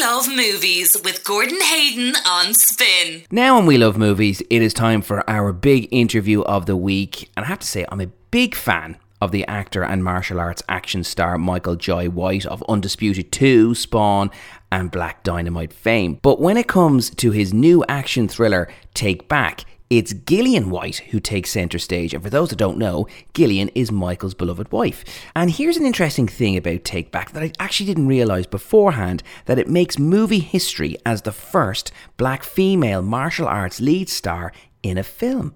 Love Movies with Gordon Hayden on Spin. Now on We Love Movies, it is time for our big interview of the week. And I have to say, I'm a big fan of the actor and martial arts action star Michael Jai White of Undisputed 2, Spawn, and Black Dynamite fame. But when it comes to his new action thriller, Take Back, it's Gillian White who takes centre stage, and for those that don't know, Gillian is Michael's beloved wife. And here's an interesting thing about Take Back that I actually didn't realise beforehand that it makes movie history as the first black female martial arts lead star in a film.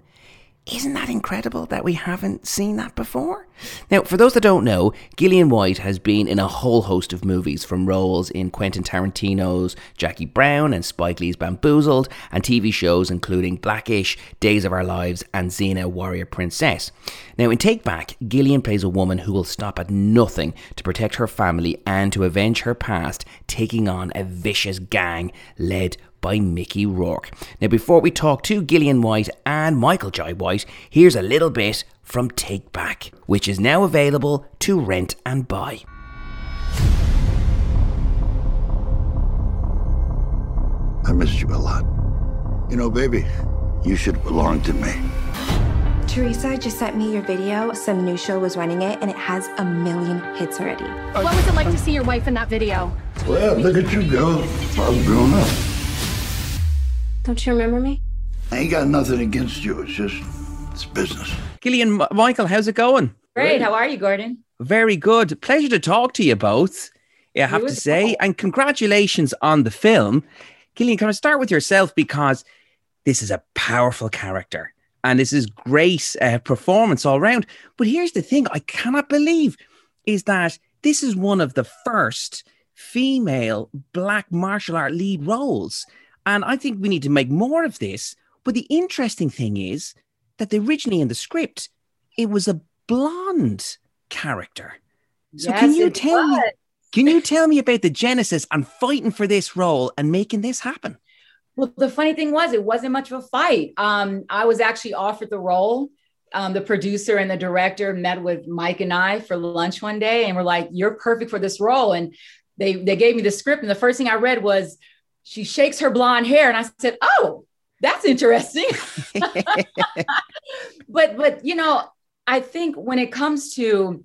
Isn't that incredible that we haven't seen that before? Now, for those that don't know, Gillian White has been in a whole host of movies, from roles in Quentin Tarantino's Jackie Brown and Spike Lee's Bamboozled, and TV shows including Blackish, Days of Our Lives, and Xena Warrior Princess. Now, in Take Back, Gillian plays a woman who will stop at nothing to protect her family and to avenge her past, taking on a vicious gang led by Mickey Rourke. Now, before we talk to Gillian White and Michael Jai White, here's a little bit from Take Back, which is now available to rent and buy. I missed you a lot. You know, baby, you should belong to me. Teresa just sent me your video. Some new show was running it, and it has a million hits already. What was it like to see your wife in that video? Well, look at you go. I've grown up. Don't you remember me? I ain't got nothing against you. It's just, it's business. Gillian, Michael, how's it going? Great. How are you, Gordon? Very good. Pleasure to talk to you both. I have to say, well. and congratulations on the film. Gillian, can I start with yourself because this is a powerful character and this is great uh, performance all round. But here's the thing: I cannot believe is that this is one of the first female black martial art lead roles, and I think we need to make more of this. But the interesting thing is that originally in the script, it was a blonde character. So can Yes, you it tell me? was. Can you tell me about the genesis and fighting for this role and making this happen? Well, the funny thing was, it wasn't much of a fight. Um, I was actually offered the role. Um, the producer and the director met with Mike and I for lunch one day, and were like, "You're perfect for this role." And they they gave me the script, and the first thing I read was, "She shakes her blonde hair," and I said, "Oh, that's interesting." but but you know, I think when it comes to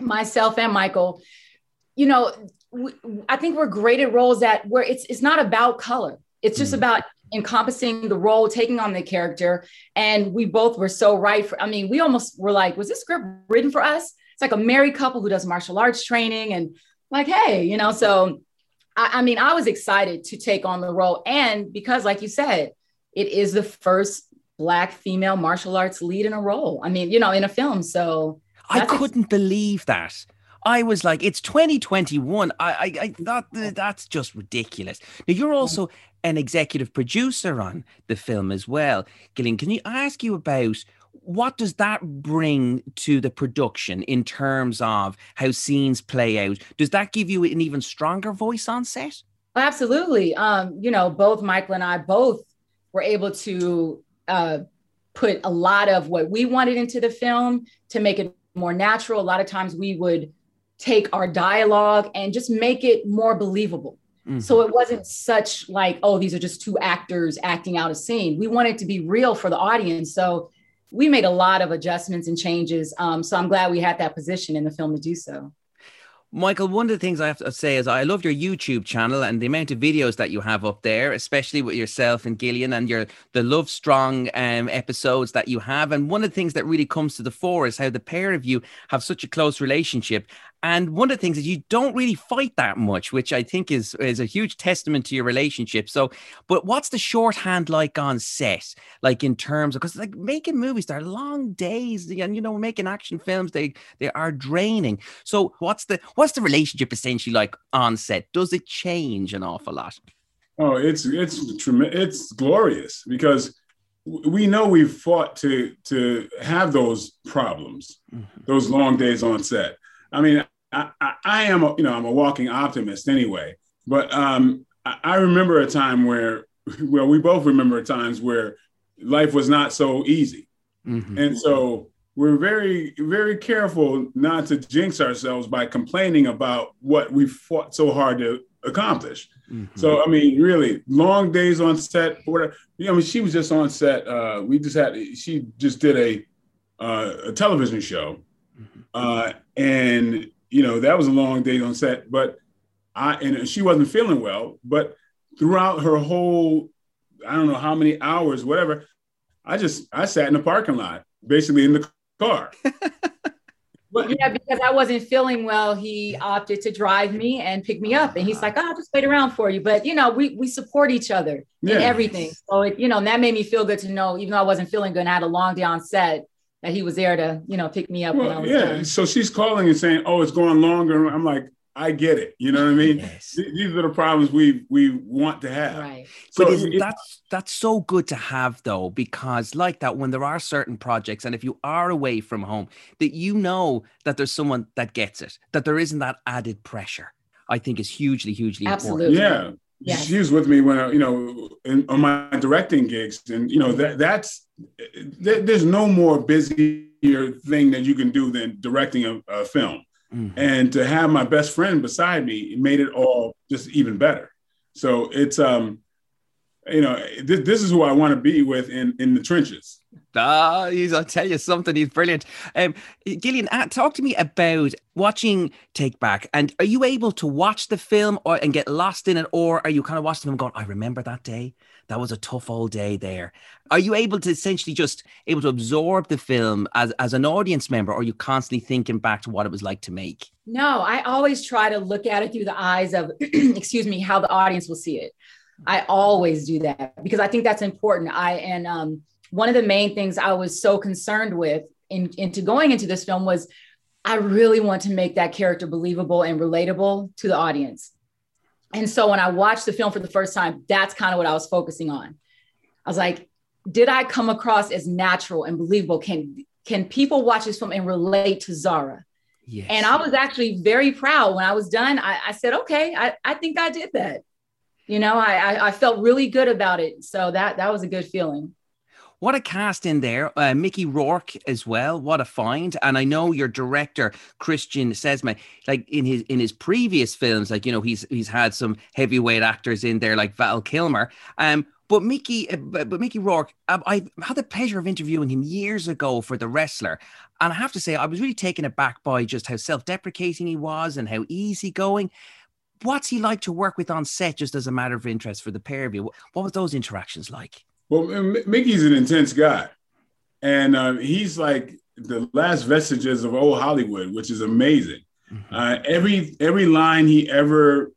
myself and Michael, you know, we, I think we're great at roles that where it's it's not about color. It's just Mm. about encompassing the role, taking on the character. And we both were so right. For, I mean, we almost were like, was this script written for us? It's like a married couple who does martial arts training and like, hey, you know, so I, I mean, I was excited to take on the role. And because, like you said, it is the first Black female martial arts lead in a role. I mean, you know, in a film. So I couldn't believe that. I was like, it's 2021. I, I, I thought that that's just ridiculous. Now, you're also an executive producer on the film as well. Gillian, can you ask you about what does that bring to the production in terms of how scenes play out? Does that give you an even stronger voice on set? Absolutely. Um, you know, both Michael and I both were able to uh, put a lot of what we wanted into the film to make it more natural. A lot of times we would take our dialogue and just make it more believable. Mm-hmm. So it wasn't such like, oh, these are just two actors acting out a scene. We wanted to be real for the audience. So we made a lot of adjustments and changes. Um, so I'm glad we had that position in the film to do so. Michael, one of the things I have to say is I love your YouTube channel and the amount of videos that you have up there, especially with yourself and Gillian and your the Love Strong um, episodes that you have. And one of the things that really comes to the fore is how the pair of you have such a close relationship. And one of the things is you don't really fight that much, which I think is is a huge testament to your relationship. So, but what's the shorthand like on set? Like in terms of because like making movies, they're long days, and you know, making action films, they they are draining. So, what's the what's the relationship essentially like on set? Does it change an awful lot? Oh, it's it's it's glorious because we know we've fought to to have those problems, mm-hmm. those long days on set. I mean, I, I, I am a, you know I'm a walking optimist anyway, but um, I, I remember a time where well we both remember times where life was not so easy, Mhm. and so we're very very careful not to jinx ourselves by complaining about what we fought so hard to accomplish. Mm-hmm. So I mean, really, long days on set. Whatever. You know, I mean, she was just on set. Uh, we just had. She just did a uh, a television show, mm-hmm. uh, and you know that was a long day on set. But I and she wasn't feeling well. But throughout her whole, I don't know how many hours, whatever, I just I sat in the parking lot, basically in the car. But, yeah, because I wasn't feeling well, he opted to drive me and pick me up. And he's like, oh, I'll just wait around for you. But you know, we we support each other yeah. in everything. So it, you know, and that made me feel good to know, even though I wasn't feeling good and I had a long day on set, that he was there to, you know, pick me up. Well, yeah. Done. So she's calling and saying, Oh, it's going longer. I'm like, I get it. You know what I mean? Yes. These are the problems we we want to have. Right. So but it, that's that's so good to have though, because like that, when there are certain projects, and if you are away from home, that you know that there's someone that gets it, that there isn't that added pressure. I think is hugely, hugely Absolutely. important. Yeah. Yes. She was with me when I, you know, in, on my directing gigs, and you know that that's there's no more busier thing that you can do than directing a, a film Mm-hmm. And to have my best friend beside me it made it all just even better. So it's um, you know, this, this is who I want to be with in in the trenches. Ah, he's, I'll tell you something. He's brilliant. Um, Gillian, uh, talk to me about watching Take Back. And are you able to watch the film or and get lost in it, or are you kind of watching them going, "I remember that day that was a tough old day there. Are you able to essentially just able to absorb the film as, as an audience member, or are you constantly thinking back to what it was like to make? No, I always try to look at it through the eyes of, excuse me, how the audience will see it. I always do that because I think that's important. I and um, one of the main things I was so concerned with in, into going into this film was I really want to make that character believable and relatable to the audience. And so when I watched the film for the first time, that's kind of what I was focusing on. I was like, did I come across as natural and believable? Can can people watch this film and relate to Zara? Yes. And I was actually very proud when I was done. I, I said, okay, I, I think I did that. You know, I, I, I felt really good about it. So that that was a good feeling. What a cast in there. Uh, Mickey Rourke as well. What a find. And I know your director, Christian Sesma, like in his in his previous films, like, you know, he's he's had some heavyweight actors in there like Val Kilmer. Um, but Mickey, uh, but Mickey Rourke, um, I had the pleasure of interviewing him years ago for The Wrestler, and I have to say I was really taken aback by just how self-deprecating he was and how easygoing. What's he like to work with on set, just as a matter of interest for the pair of you? What was those interactions like? Well, Mickey's an intense guy, and uh, he's like the last vestiges of old Hollywood, which is amazing. Mm-hmm. Uh, every every line he ever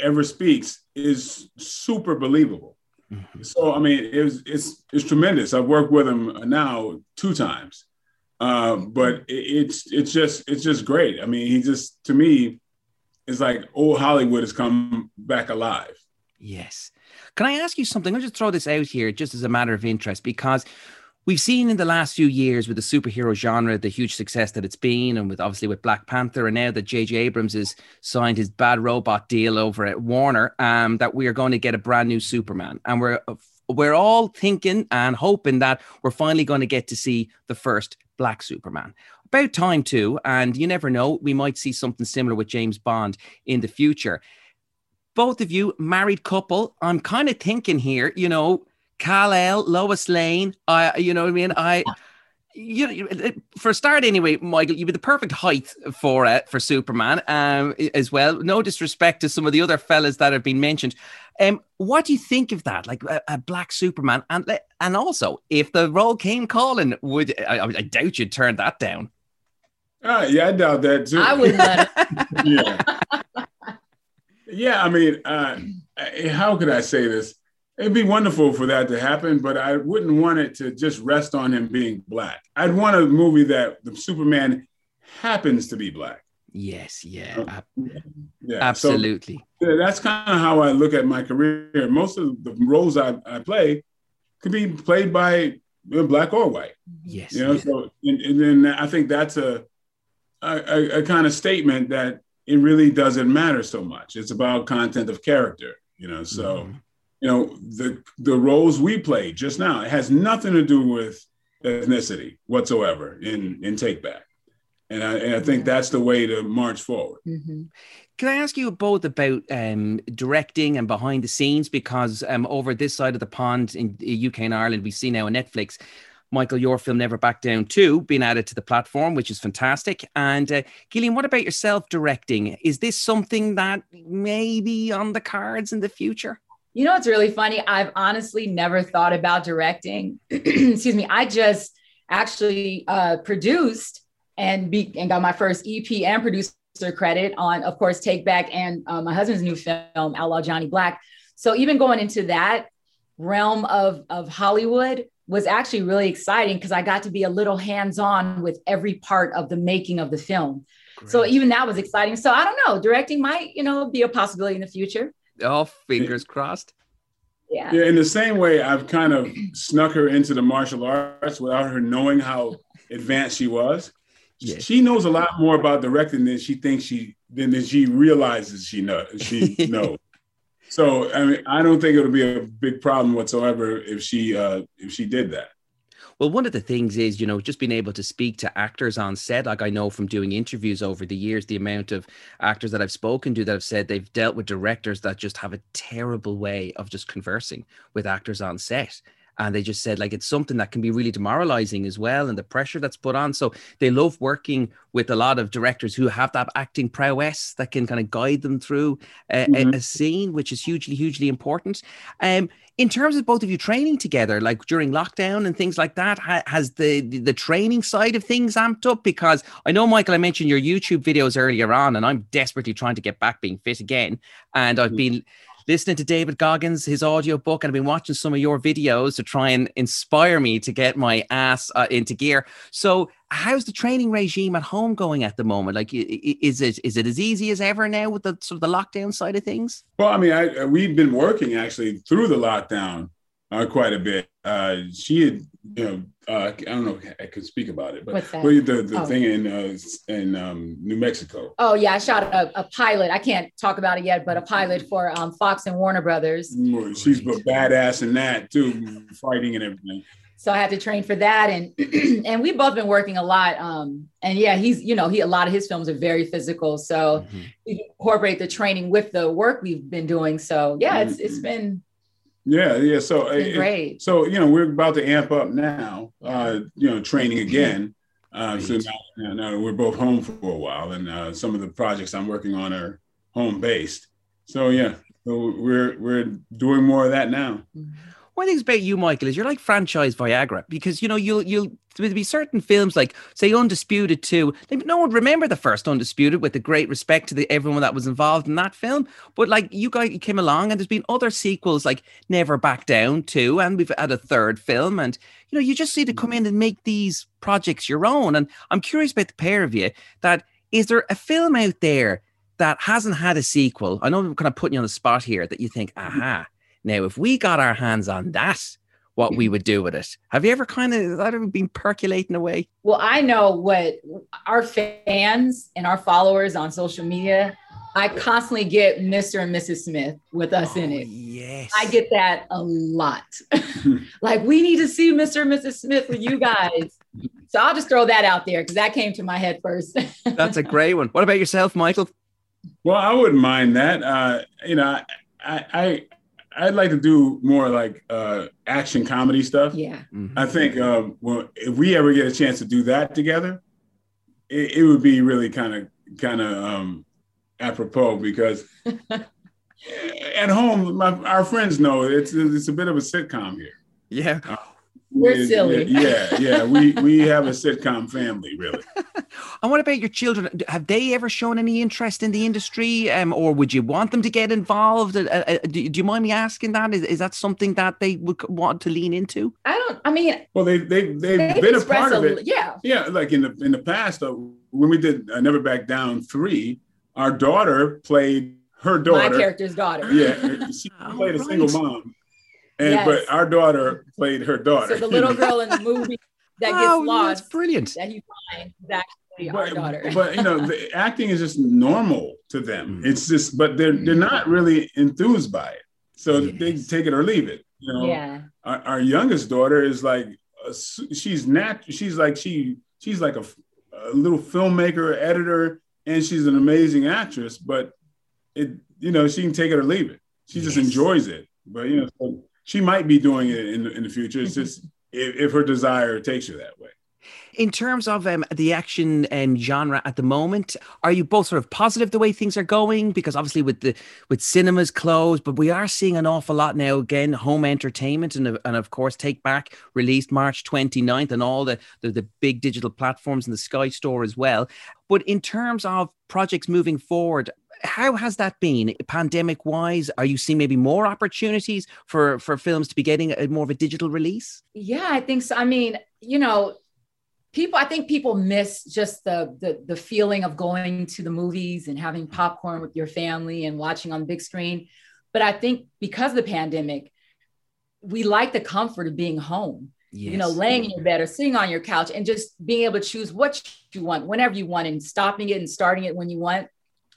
ever speaks is super believable. Mm-hmm. So I mean, it's it's it's tremendous. I've worked with him now two times, uh, but it, it's it's just it's just great. I mean, he just to me, it's like old Hollywood has come back alive. Yes. Can I ask you something? I'll just throw this out here just as a matter of interest because we've seen in the last few years with the superhero genre the huge success that it's been and with obviously with black panther and now that jj abrams has signed his bad robot deal over at warner um, that we are going to get a brand new superman. And we're we're all thinking and hoping that we're finally going to get to see the first black superman. About time too and you never know we might see something similar with james bond in the future both of you married couple. I'm kind of thinking here, you know, Kal-El, Lois Lane. I, you know what I mean? I, you know, for a start anyway, Michael, you'd be the perfect height for uh, for Superman um, as well. No disrespect to some of the other fellas that have been mentioned. Um, what do you think of that? Like a, a black Superman, and and also if the role came calling, would I, I doubt you'd turn that down? Uh, yeah, I doubt that too. I wouldn't yeah. Yeah, I mean, uh, how could I say this? It'd be wonderful for that to happen, but I wouldn't want it to just rest on him being black. I'd want a movie that the Superman happens to be black. Yes, yeah, yeah. absolutely. So, that's kind of how I look at my career. Most of the roles I, I play could be played by black or white. Yes, you know. Yeah. So, and, and, then I think that's a, a a kind of statement that it really doesn't matter so much. It's about content of character, you know. So, mm-hmm. you know, the the roles we played just now, it has nothing to do with ethnicity whatsoever in in Take Back. and I, and I think that's the way to march forward. Mhm. Can I ask you both about um, directing and behind the scenes? Because um, over this side of the pond in the UK and Ireland, we see now on Netflix, Michael, your film Never Back Down 2 being added to the platform, which is fantastic. And uh, Gillian, what about yourself directing? Is this something that may be on the cards in the future? You know, it's really funny. I've honestly never thought about directing. Excuse me. I just actually uh, produced and be and got my first EP and producer credit on, of course, Take Back and uh, my husband's new film, Outlaw Johnny Black. So even going into that realm of of Hollywood was actually really exciting because I got to be a little hands on with every part of the making of the film. So even that was exciting. So I don't know, directing might, you know, be a possibility in the future. Oh, fingers crossed. Yeah. Yeah, in the same way, I've kind of snuck her into the martial arts without her knowing how advanced she was. Yeah. She knows a lot more about directing than she thinks she than, than she realizes she knows. She knows. So I mean, I don't think it'll be a big problem whatsoever if she uh, if she did that. Well, one of the things is, you know, just being able to speak to actors on set. Like I know from doing interviews over the years, the amount of actors that I've spoken to that have said they've dealt with directors that just have a terrible way of just conversing with actors on set. And they just said, like, it's something that can be really demoralizing as well, and the pressure that's put on. So they love working with a lot of directors who have that acting prowess that can kind of guide them through a, Mhm. a scene, which is hugely, hugely important. Um, in terms of both of you training together, like during lockdown and things like that, ha- has the, the the training side of things amped up? Because I know, Michael, I mentioned your YouTube videos earlier on, and I'm desperately trying to get back being fit again. And I've been listening to David Goggins, his audio book, and I've been watching some of your videos to try and inspire me to get my ass uh, into gear. So, how's the training regime at home going at the moment? Like, is it is it as easy as ever now with the sort of the lockdown side of things? Well, I mean, I, we've been working actually through the lockdown uh, quite a bit. Uh, she had, you know, uh, I don't know if I could speak about it, but What's that? well, the, the Oh. thing in uh, in um, New Mexico. Oh yeah, I shot a, a pilot. I can't talk about it yet, but a pilot for um, Fox and Warner Brothers. She's a badass in that too, fighting and everything. So I had to train for that, and and we've both been working a lot. Um, and yeah, he's you know he a lot of his films are very physical, so we incorporate the training with the work we've been doing. So yeah, it's it's been, Yeah, yeah. So it's been it- great. So you know, we're about to amp up now. Uh, you know, training again. Uh, so now, now, we're both home for a while, and uh, some of the projects I'm working on are home based. So yeah, so we're we're doing more of that now. One of the things about you, Michael, is you're like franchise Viagra because you know you'll you'll there'll be certain films like say Undisputed Two. No one remember the first Undisputed with the great respect to the everyone that was involved in that film. But like you guys came along and there's been other sequels like Never Back Down Two, and we've had a third film, and you know you just need to come in and make these projects your own. And I'm curious about the pair of you. That is there a film out there that hasn't had a sequel? I know I'm kind of putting you on the spot here that you think, aha. Now, if we got our hands on that, what we would do with it. Have you ever kind of that ever been percolating away? Well, I know what our fans and our followers on social media. I constantly get Mr. and Mrs. Smith with us in it. Yes. I get that a lot. like, we need to see Mr. and Mrs. Smith with you guys. So I'll just throw that out there because that came to my head first. That's a great one. What about yourself, Michael? Well, I wouldn't mind that. Uh, you know, I, I I I'd like to do more like uh, action comedy stuff. yeah. I think uh, well, if we ever get a chance to do that together, it, it would be really kind of kind of um, apropos because at home, my, our friends know it's it's a bit of a sitcom here. Yeah. We're Yeah, silly. Yeah, yeah, we we have a sitcom family, really. And what about your children? Have they ever shown any interest in the industry, um, or would you want them to get involved? Uh, uh, do, do you mind me asking that? Is, is that something that they would want to lean into? I don't, I mean, Well, they they they've they've been a part of a, it. yeah. Yeah, like in the in the past, uh, when we did uh, Never Back Down three, our daughter played her daughter, My character's daughter. Yeah, she Oh, played a right. single mom, and Yes. but our daughter played her daughter. So the little girl in the movie that gets oh, lost That's brilliant. that he finds is actually our but, daughter. but you know, the acting is just normal to them. Mm. It's just, but they're they're not really enthused by it, so they take it or leave it. You know, yeah. our, our youngest daughter is like, a s she's nat, she's like she she's like a, a little filmmaker, editor, and she's an amazing actress. But it, you know, she can take it or leave it. She yes. just enjoys it. But you know, so she might be doing it in the, in the future. It's just if, if her desire takes her that way. In terms of um, the action and genre at the moment, are you both sort of positive the way things are going? Because obviously, with the with cinemas closed, but we are seeing an awful lot now. Again, home entertainment and and of course, Take Back released March 29th, and all the, the the big digital platforms and the Sky Store as well. But in terms of projects moving forward, how has that been pandemic wise are you seeing maybe more opportunities for for films to be getting a, more of a digital release? Yeah i think so. I mean you know people i think people miss just the, the the feeling of going to the movies and having popcorn with your family and watching on the big screen. But i think because of the pandemic we like the comfort of being home yes. you know laying in your bed or sitting on your couch and just being able to choose what you want whenever you want and stopping it and starting it when you want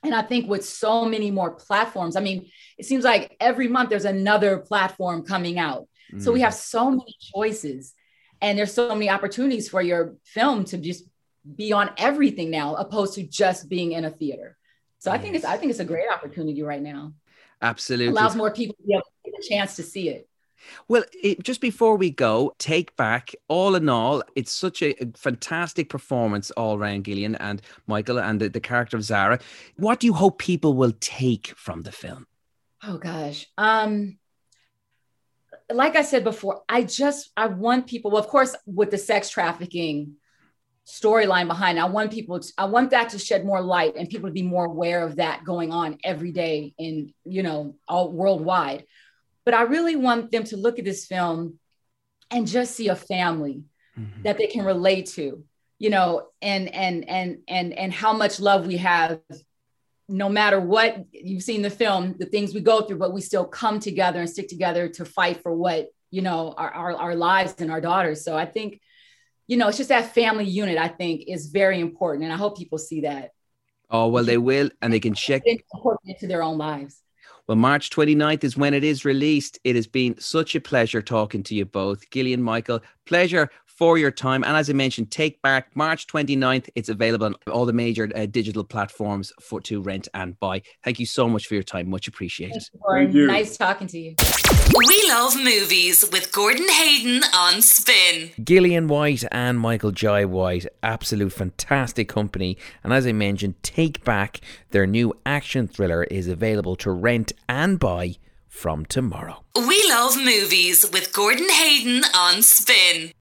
and i think with so many more platforms i mean it seems like every month there's another platform coming out mm. so we mm. have so many choices and there's so many opportunities for your film to just be on everything now opposed to just being in a theater so yes. i think it's i think it's a great opportunity right now absolutely it allows more people to be able to get a chance to see it well, it, just before we go, take back all in all, it's such a, a fantastic performance all around Gillian and Michael and the, the, character of Zara. What do you hope people will take from the film? Oh gosh. Um like I said before, I just I want people, well, of course, with the sex trafficking storyline behind I want people to, I want that to shed more light and people to be more aware of that going on every day in, you know, all worldwide. But I really want them to look at this film and just see a family mm-hmm. that they can relate to, you know, and and and and and how much love we have no matter what you've seen the film, the things we go through, but we still come together and stick together to fight for what, you know, our, our, our lives and our daughters. So I think, you know, it's just that family unit, I think is very important. And I hope people see that. Oh, well, they will, and they can check into their own lives. Well, March 29th is when it is released. It has been such a pleasure talking to you both. Gillian, Michael, pleasure for your time. And as I mentioned, Take Back March 29th. It's available on all the major uh, digital platforms for to rent and buy. Thank you so much for your time. Much appreciated. Thank you. Nice talking to you. We love movies with Gordon Hayden on Spin. Gillian White and Michael Jai White, absolute fantastic company. And as I mentioned, Take Back, their new action thriller, is available to rent and buy from tomorrow. We love movies with Gordon Hayden on Spin.